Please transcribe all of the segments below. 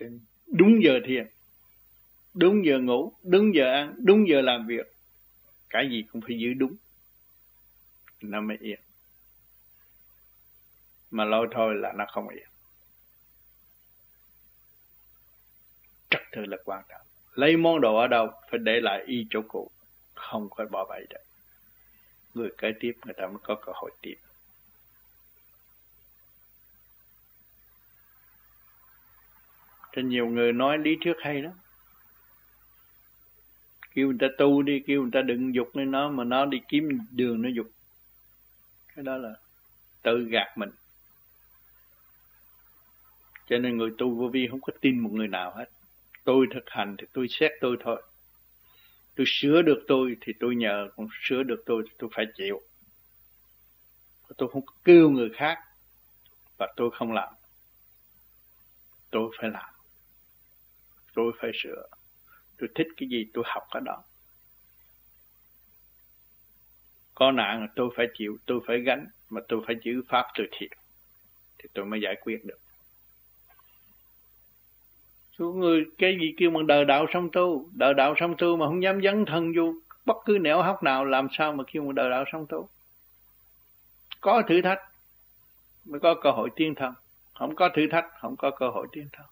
Trên đúng giờ thiền, đúng giờ ngủ, đúng giờ ăn, đúng giờ làm việc. Cái gì cũng phải giữ đúng. Nó mới yên. Mà lâu thôi là nó không yên. Trật tự là quan trọng. Lấy món đồ ở đâu phải để lại y chỗ cũ. Không có bỏ bậy được. Người kế tiếp người ta mới có cơ hội tiếp cho nhiều người nói lý thuyết hay lắm. Kêu người ta tu đi, kêu người ta đừng dục lên nó, mà nó đi kiếm đường nó dục. Cái đó là tự gạt mình. Cho nên người tu vô vi không có tin một người nào hết. Tôi thực hành thì tôi xét tôi thôi. Tôi sửa được tôi thì tôi nhờ, còn sửa được tôi thì tôi phải chịu. Tôi không kêu người khác và tôi không làm. Tôi phải làm tôi phải sửa. Tôi thích cái gì tôi học cái đó. Có nạn là tôi phải chịu, tôi phải gánh, mà tôi phải giữ pháp từ thiện, thì tôi mới giải quyết được. Số người, cái gì kêu bằng đời đạo sống tu? Đời đạo sống tu mà không dám dấn thân vô, bất cứ nẻo hóc nào, làm sao mà kêu bằng đời đạo sống tu? Có thử thách, mới có cơ hội tiên thân. Không có thử thách, không có cơ hội tiên thân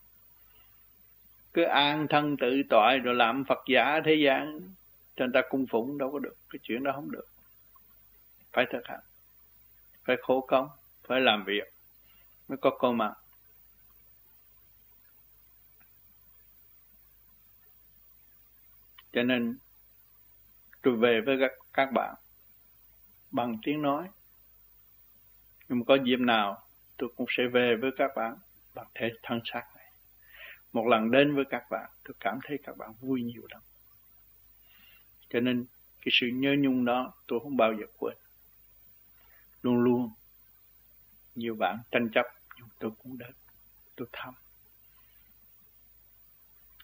cứ an thân tự tội rồi làm Phật giả thế gian. Cho người ta cung phụng đâu có được cái chuyện đó không được. Phải thực hành phải khổ công phải làm việc mới có cơ mà. Cho nên tôi về với các, các bạn bằng tiếng nói. Nhưng mà có dịp nào tôi cũng sẽ về với các bạn bằng thể thân xác một lần đến với các bạn, tôi cảm thấy các bạn vui nhiều lắm. Cho nên, cái sự nhớ nhung đó tôi không bao giờ quên. Luôn luôn, nhiều bạn tranh chấp, nhưng tôi cũng đến tôi thăm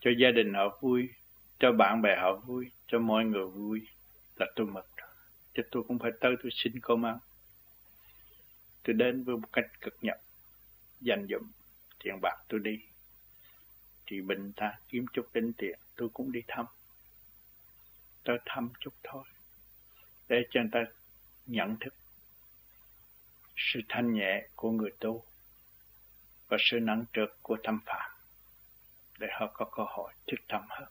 cho gia đình họ vui, cho bạn bè họ vui, cho mọi người vui là tôi mừng chứ tôi cũng phải tới tôi xin cơm ăn. Tôi đến với một cách cực nhập dành dụm tiền bạc tôi đi trị bệnh ta kiếm chút đến tiền tôi cũng đi thăm. Tôi thăm chút thôi, để cho người ta nhận thức sự thanh nhẹ của người tu và sự nặng trược của tâm phạm, để họ có cơ hội thức tâm hơn.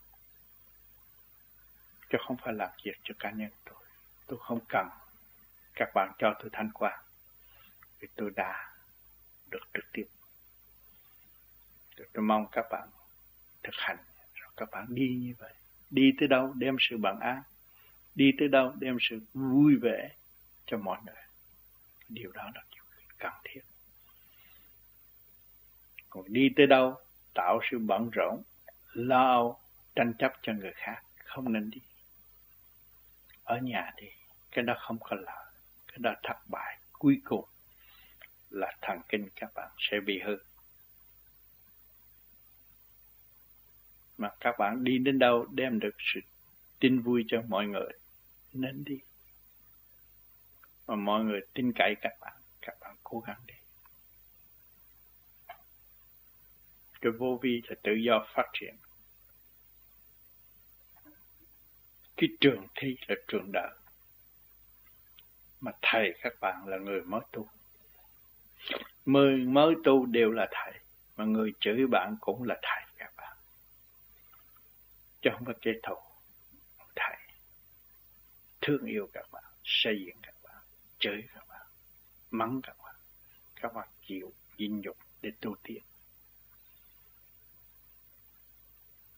Chứ không phải làm việc cho cá nhân tôi. Tôi không cần các bạn cho tôi thanh quan vì tôi đã được trực tiếp. Tôi mong các bạn thực hành. Rồi các bạn đi như vậy. Đi tới đâu đem sự bằng an đi tới đâu đem sự vui vẻ cho mọi người. Điều đó là điều cần thiết. Còn đi tới đâu tạo sự bận rộn, lo tranh chấp cho người khác, không nên đi. Ở nhà thì cái đó không có lợi. Cái đó thất bại. Cuối cùng là thần kinh các bạn sẽ bị hư. Mà các bạn đi đến đâu đem được sự tin vui cho mọi người, nên đi. Mà mọi người tin cậy các bạn các bạn cố gắng đi. Cái vô vi là tự do phát triển. Cái trường thi là trường đời. Mà thầy các bạn là người mới tu. Người mới tu đều là thầy, mà người chửi bạn cũng là thầy chứ không có kẻ thù. Thầy, thương yêu các bạn, xây dựng các bạn, chửi các bạn, mắng các bạn. Các bạn chịu dinh nhục để tu tiên.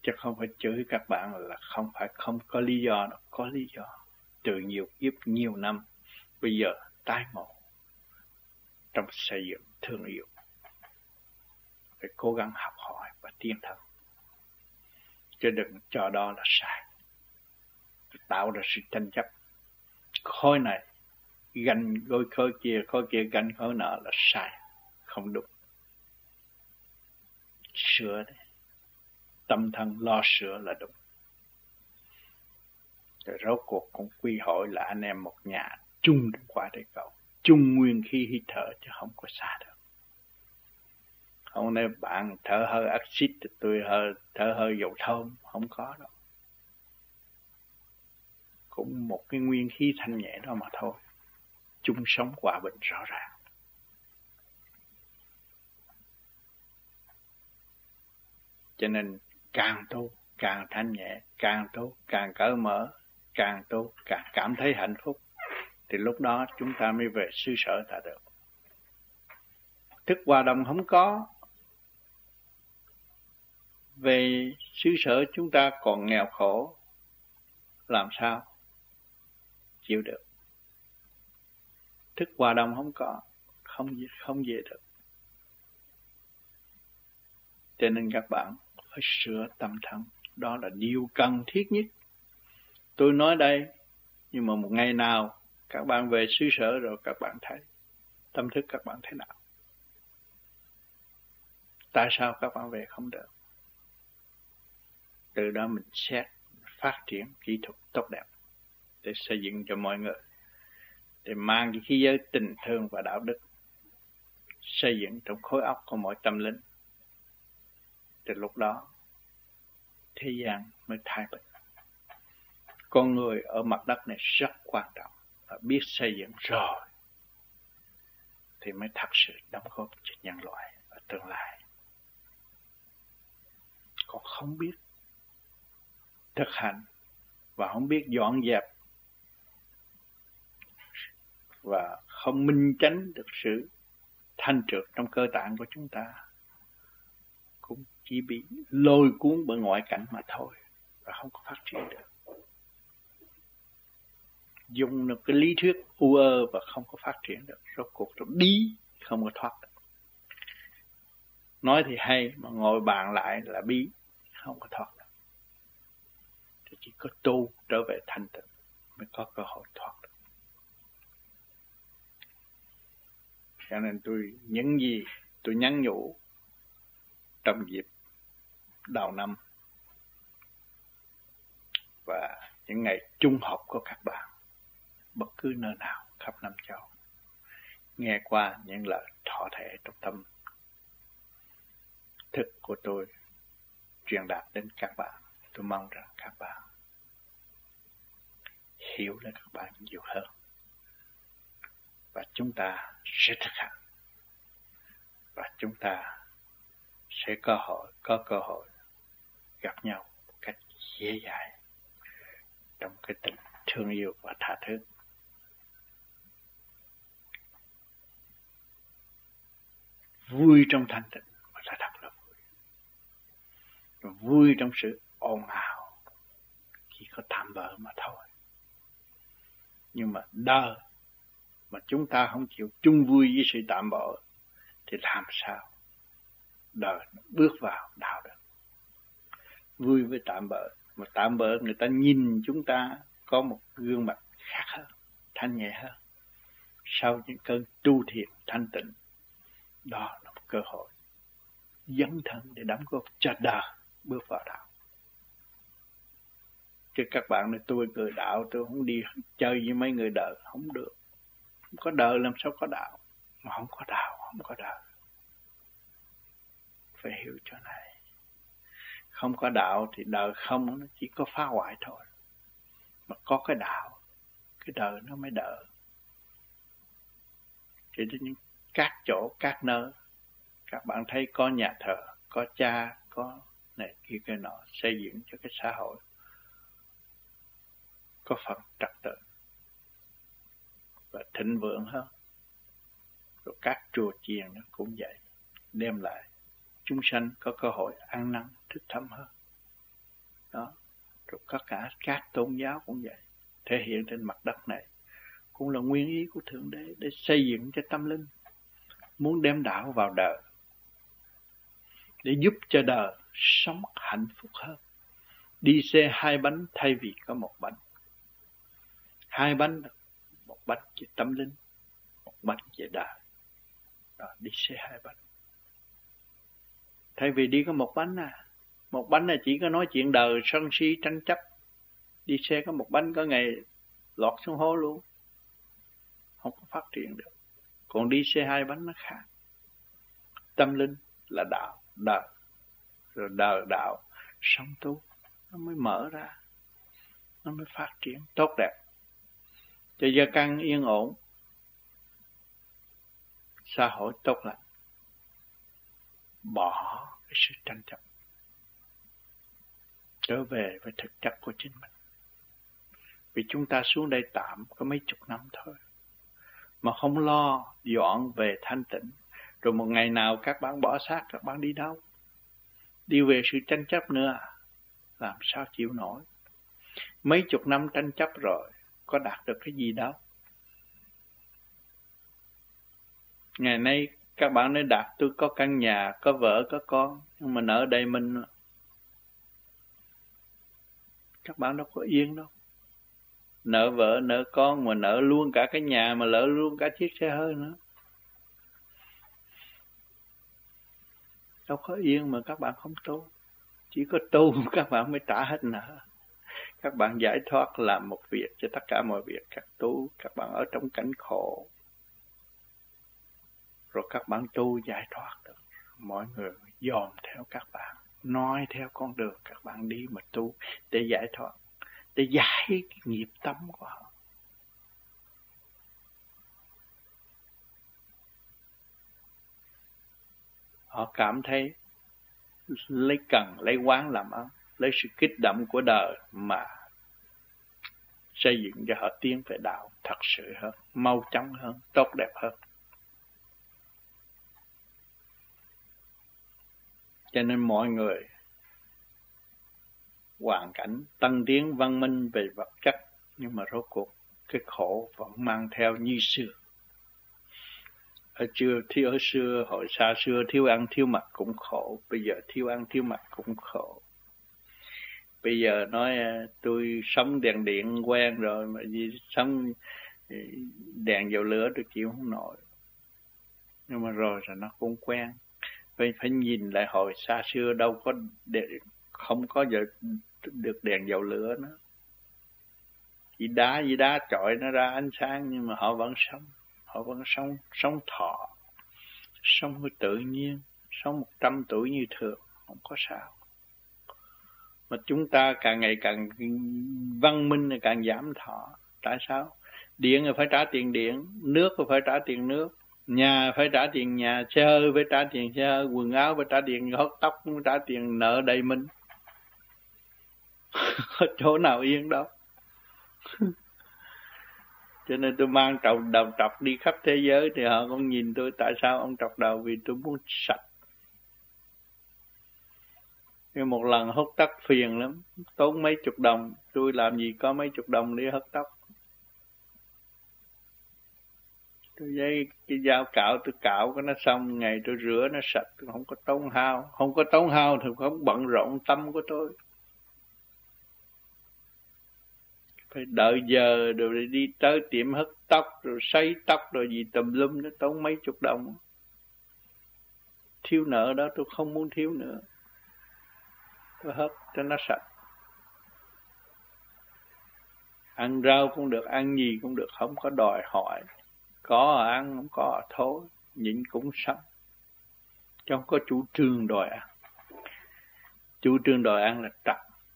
Chứ không phải chửi các bạn là không phải, không có lý do nó có lý do. Từ nhiều kiếp, nhiều năm, bây giờ tái ngộ trong xây dựng thương yêu. Phải cố gắng học hỏi và tiến thân chứ đừng cho đó là sai. Tạo ra sự tranh chấp. Khối này, ganh gối khối kia khối kia ganh, khối nọ là sai, không đúng. Sửa đấy tâm thân lo sửa là đúng. Rồi rốt cuộc cũng quy hội là anh em một nhà chung qua đây cầu. Chung nguyên khí hít thở chứ không có xa được không hôm nay bạn thở hơi axit, tôi hơi, thở hơi dầu thơm. Không có đâu. Cũng một cái nguyên khí thanh nhẹ đó mà thôi. Chung sống hòa bình rõ ràng. Cho nên càng tu càng thanh nhẹ, càng tu càng cởi mở, càng tu càng cảm thấy hạnh phúc, thì lúc đó chúng ta mới về xứ sở ta được. Thức hòa đồng không có về xứ sở chúng ta còn nghèo khổ, làm sao chịu được? Thức hòa đồng không có, không không về được. Cho nên các bạn phải sửa tâm thân. Đó là điều cần thiết nhất. Tôi nói đây, nhưng mà một ngày nào các bạn về xứ sở rồi các bạn thấy tâm thức các bạn thế nào? Tại sao các bạn về không được? Từ đó mình xét, phát triển kỹ thuật tốt đẹp để xây dựng cho mọi người, để mang cái khí giới tình thương và đạo đức xây dựng trong khối óc của mọi tâm linh. Từ lúc đó, thế gian mới thay bình con người ở mặt đất này rất quan trọng và biết xây dựng rồi thì mới thật sự đóng góp cho nhân loại ở tương lai. Còn không biết thực hành và không biết dọn dẹp và không minh chánh được sự thanh trượt trong cơ tạng của chúng ta, cũng chỉ bị lôi cuốn bởi ngoại cảnh mà thôi và không có phát triển được. Dùng được cái lý thuyết u ơ và không có phát triển được, rốt cuộc rồi đi, không có thoát được. Nói thì hay, mà ngồi bàn lại là bí không có thoát được có tu trở về thanh tịnh, mới có cơ hội thoát được. Cho nên tôi những gì tôi nhắn nhủ trong dịp đầu năm và những ngày trung học của các bạn, bất cứ nơi nào khắp năm châu, nghe qua những lời thọ thể trong tâm thức của tôi truyền đạt đến các bạn. Tôi mong rằng các bạn hiểu lên các bạn nhiều hơn. Và chúng ta sẽ thực hành. Và chúng ta sẽ có hội, có cơ hội gặp nhau một cách dễ dàng trong cái tình thương yêu và tha thứ. Vui trong thanh tịnh mà là thật là vui. Vui trong sự ồn ào chỉ có tạm bỡ mà thôi nhưng mà đời mà chúng ta không chịu chung vui với sự tạm bỡ, thì làm sao đời bước vào đạo được? Vui với tạm bỡ, mà tạm bỡ người ta nhìn chúng ta có một gương mặt khác hơn, thanh nhẹ hơn. Sau những cơn tu thiền thanh tịnh, đó là một cơ hội dấn thân để đóng góp cho đời bước vào đạo chứ các bạn nói tôi cười đạo, tôi không đi chơi với mấy người đời, không được. Không có đời làm sao có đạo? Mà không có đạo, không có đời. Phải hiểu chỗ này. Không có đạo thì đời không, nó chỉ có phá hoại thôi. Mà có cái đạo, cái đời nó mới đỡ. Đến những các chỗ, các nơi, các bạn thấy có nhà thờ, có cha, có này kia, cái nọ xây dựng cho cái xã hội có phần trật tự và thịnh vượng hơn. Rồi các chùa chiền nó cũng vậy, đem lại chúng sanh có cơ hội ăn năn thức thâm hơn. Đó. Rồi tất cả các tôn giáo cũng vậy, thể hiện trên mặt đất này cũng là nguyên ý của thượng đế để xây dựng cho tâm linh, muốn đem đạo vào đời, để giúp cho đời sống hạnh phúc hơn. Đi xe hai bánh thay vì có một bánh hai bánh một bánh về tâm linh một bánh về đời đó, đi xe hai bánh. Thay vì đi có một bánh à một bánh là chỉ có nói chuyện đời sân si tranh chấp. Đi xe có một bánh có ngày lọt xuống hố luôn. Không có phát triển được. Còn đi xe hai bánh nó khác. Tâm linh là đạo đời. Rồi đời đạo sống tu nó mới mở ra. Nó mới phát triển. Tốt đẹp cho gia căn yên ổn, xã hội tốt lành, bỏ cái sự tranh chấp, trở về với thực chất của chính mình. Vì chúng ta xuống đây tạm có mấy chục năm thôi, mà không lo dọn về thanh tịnh. Rồi một ngày nào các bạn bỏ xác, các bạn đi đâu? Đi về sự tranh chấp nữa, làm sao chịu nổi? Mấy chục năm tranh chấp rồi có đạt được cái gì đâu ngày nay các bạn nói đạt, tôi có căn nhà, có vợ, có con, nhưng mà nợ đây mình. Các bạn đâu có yên đâu. Nợ vợ, nợ con mà nợ luôn cả cái nhà mà lỡ luôn cả chiếc xe hơi nữa. Đâu có yên mà các bạn không tu. Chỉ có tu các bạn mới trả hết nợ các bạn giải thoát làm một việc cho tất cả mọi việc. Các tu các bạn ở trong cảnh khổ. Rồi các bạn tu giải thoát được. Mọi người dòm theo các bạn nói theo con đường các bạn đi mà tu để giải thoát, để giải cái nghiệp tâm của họ. Họ cảm thấy lấy cần, lấy quán làm ăn lấy sự kích động của đời mà xây dựng cho họ tiến về đạo thật sự hơn, mau chóng hơn, tốt đẹp hơn. Cho nên mọi người hoàn cảnh tăng tiến văn minh về vật chất, nhưng mà rốt cuộc cái khổ vẫn mang theo như xưa. Ở chưa thiếu ở xưa, hồi xa xưa thiếu ăn thiếu mặc cũng khổ, bây giờ thiếu ăn thiếu mặc cũng khổ bây giờ nói à, tôi sống đèn điện quen rồi, mà gì sống ờ, đèn dầu lửa tôi chịu không nổi. Nhưng mà rồi rồi nó cũng quen. Phải phải nhìn lại hồi xa xưa, đâu có để không có giờ được đèn dầu lửa nữa. Chỉ đá với đá trọi nó ra ánh sáng, nhưng mà họ vẫn sống họ vẫn sống sống thọ, sống với tự nhiên, sống một trăm tuổi như thường, không có sao mà chúng ta càng ngày càng văn minh là càng giảm thọ. Tại sao? Điện là phải trả tiền điện, nước là phải trả tiền nước, nhà phải trả tiền nhà, xe hơi phải trả tiền xe hơi, quần áo phải trả tiền hớt tóc phải trả tiền nợ đầy mình. Chỗ nào yên đâu. Cho nên tôi mang trọc đầu trọc đi khắp thế giới thì họ cũng nhìn tôi tại sao ông trọc đầu vì tôi muốn sạch nhưng một lần hút tóc phiền lắm. Tốn mấy chục đồng. Tôi làm gì có mấy chục đồng để hút tóc. Tôi lấy cái dao cạo, tôi cạo cái nó xong, ngày tôi rửa nó sạch, tôi không có tốn hao. Không có tốn hao thì không bận rộn tâm của tôi. Phải đợi giờ rồi đi tới tiệm hớt tóc, rồi sấy tóc, rồi gì tùm lum, nó tốn mấy chục đồng. Thiếu nợ đó tôi không muốn thiếu nữa tôi hớt cho nó sạch. Ăn rau cũng được, ăn gì cũng được, không có đòi hỏi. Có ăn, không có thôi, nhịn cũng sống trong có chủ trương đòi ăn. Chủ trương đòi ăn là trật.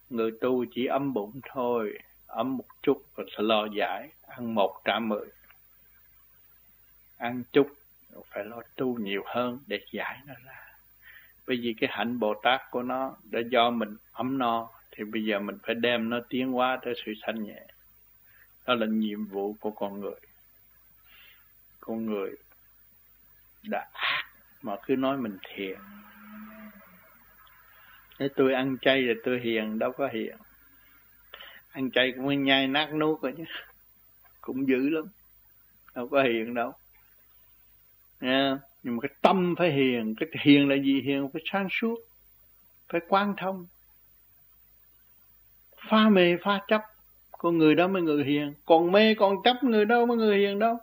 Người tu chỉ ấm bụng thôi, ấm một chút rồi sẽ lo giải. Ăn một trả mười. Ăn chút, phải lo tu nhiều hơn để giải nó ra bởi vì cái hạnh bồ tát của nó đã do mình ấm no, thì bây giờ mình phải đem nó tiến hóa tới sự thanh nhẹ. Đó là nhiệm vụ của con người. Con người đã ác mà cứ nói mình thiện. Nếu tôi ăn chay thì tôi hiền, đâu có hiền. Ăn chay cũng nhai nát nuốt rồi chứ. Cũng dữ lắm. Đâu có hiền đâu. Nha nhưng mà cái tâm phải hiền, cái hiền là gì? Hiền phải sáng suốt, phải quan thông. Pha mê, pha chấp, con người đó mới người hiền. Còn mê, còn chấp, người đâu mới người hiền đâu.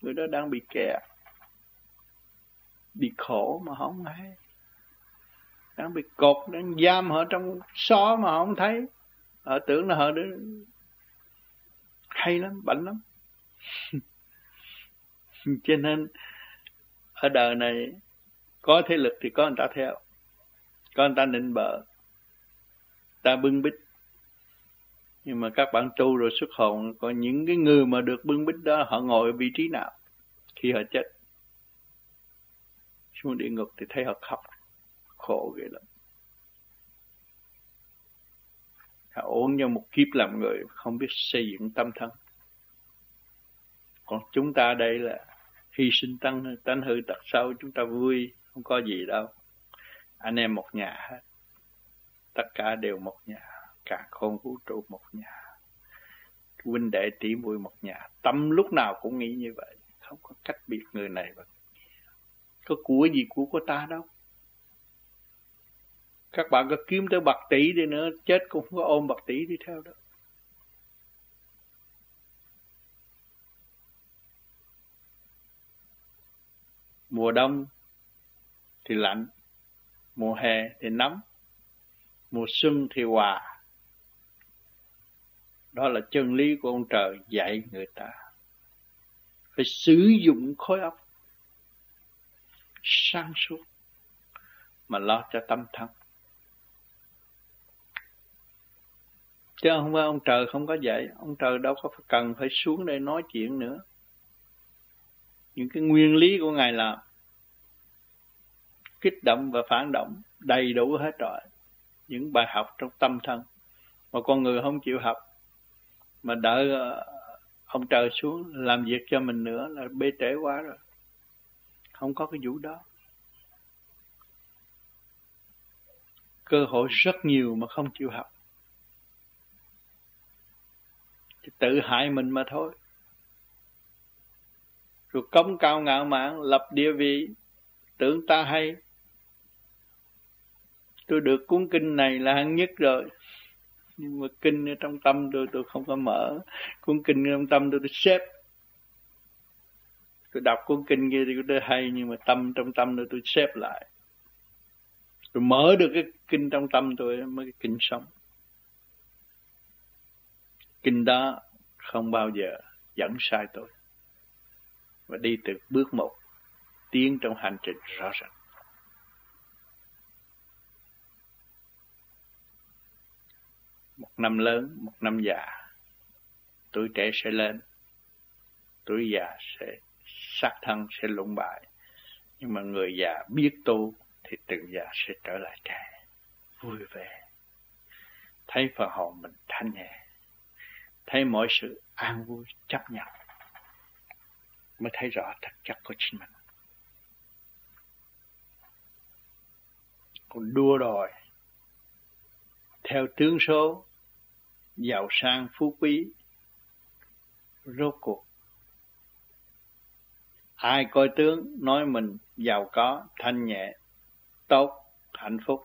Người đó đang bị kẹt, bị khổ mà không hay đang bị cột, đang giam họ trong xó mà không thấy. Họ tưởng là họ đứa hay lắm bệnh lắm. Cho nên ở đời này, có thế lực thì có người ta theo, có người ta nịnh bợ, ta bưng bít. Nhưng mà các bạn tu rồi xuất hồn có những cái người mà được bưng bít đó, họ ngồi ở vị trí nào? Khi họ chết, xuống địa ngục thì thấy họ khóc, khổ ghê lắm. Họ ổn nhau một kiếp làm người, không biết xây dựng tâm thân. Còn chúng ta đây là hy sinh tăng tánh hư tật sâu chúng ta vui, không có gì đâu. Anh em một nhà hết. Tất cả đều một nhà, cả khôn vũ trụ một nhà. Huynh đệ tỷ muội một nhà. Tâm lúc nào cũng nghĩ như vậy. Không có cách biệt người này và có của gì của của ta đâu. Các bạn có kiếm tới bạc tỷ đi nữa, chết cũng không có ôm bạc tỷ đi theo đâu mùa đông thì lạnh, mùa hè thì nóng, mùa xuân thì hòa. Đó là chân lý của ông trời dạy người ta. Phải sử dụng khối óc sáng suốt mà lo cho tâm thân. Chứ không phải ông trời không có dạy, ông trời đâu có cần phải xuống đây nói chuyện nữa những cái nguyên lý của ngài làm kích động và phản động đầy đủ hết rồi. Những bài học trong tâm thân. Mà con người không chịu học, mà đợi ờ, ông trời xuống làm việc cho mình nữa là bê trễ quá rồi. Không có cái vụ đó. Cơ hội rất nhiều mà không chịu học. Thì tự hại mình mà thôi rồi công cao ngạo mạn lập địa vị, tưởng ta hay. Tôi được cuốn kinh này là hạng nhất rồi. Nhưng mà kinh ở trong tâm tôi tôi không có mở cuốn kinh trong tâm tôi tôi xếp. Tôi đọc cuốn kinh kia thì tôi hay, nhưng mà tâm trong tâm tôi tôi xếp lại. Tôi mở được cái kinh trong tâm tôi mới cái kinh sống. Kinh đó không bao giờ dẫn sai tôi và đi từ bước một, tiến trong hành trình rõ ràng. Một năm lớn, một năm già, tuổi trẻ sẽ lên, tuổi già sẽ sát thân sẽ lụng bại, nhưng mà người già biết tu thì tự già sẽ trở lại trẻ, vui vẻ. Thấy phần hồn mình thanh nhẹ, thấy mọi sự an vui chấp nhận mới thấy rõ thật chất của chính mình. Còn đua đòi, theo tướng số, giàu sang phú quý, rốt cuộc. Ai coi tướng nói mình giàu có, thanh nhẹ, tốt, hạnh phúc,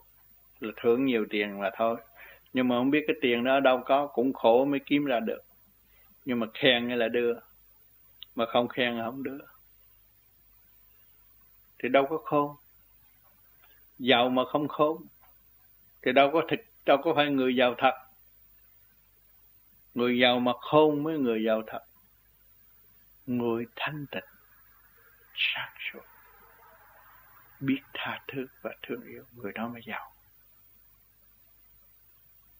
là thưởng nhiều tiền là thôi. Nhưng mà không biết cái tiền đó đâu có, cũng khổ mới kiếm ra được. Nhưng mà khen là đưa mà không khen là không được, thì đâu có khôn. Giàu mà không khôn thì đâu có thực đâu có phải người giàu thật. Người giàu mà khôn mới người giàu thật. Người thanh tịnh sáng suốt. Biết tha thứ và thương yêu người đó mới giàu.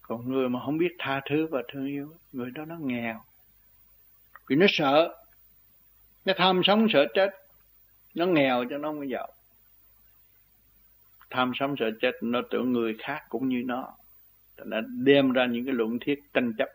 Còn người mà không biết tha thứ và thương yêu người đó nó nghèo. Vì nó sợ nó tham sống sợ chết, nó nghèo cho nó mới giàu. Tham sống sợ chết, nó tưởng người khác cũng như nó. Nó đem ra những cái luận thiết tranh chấp.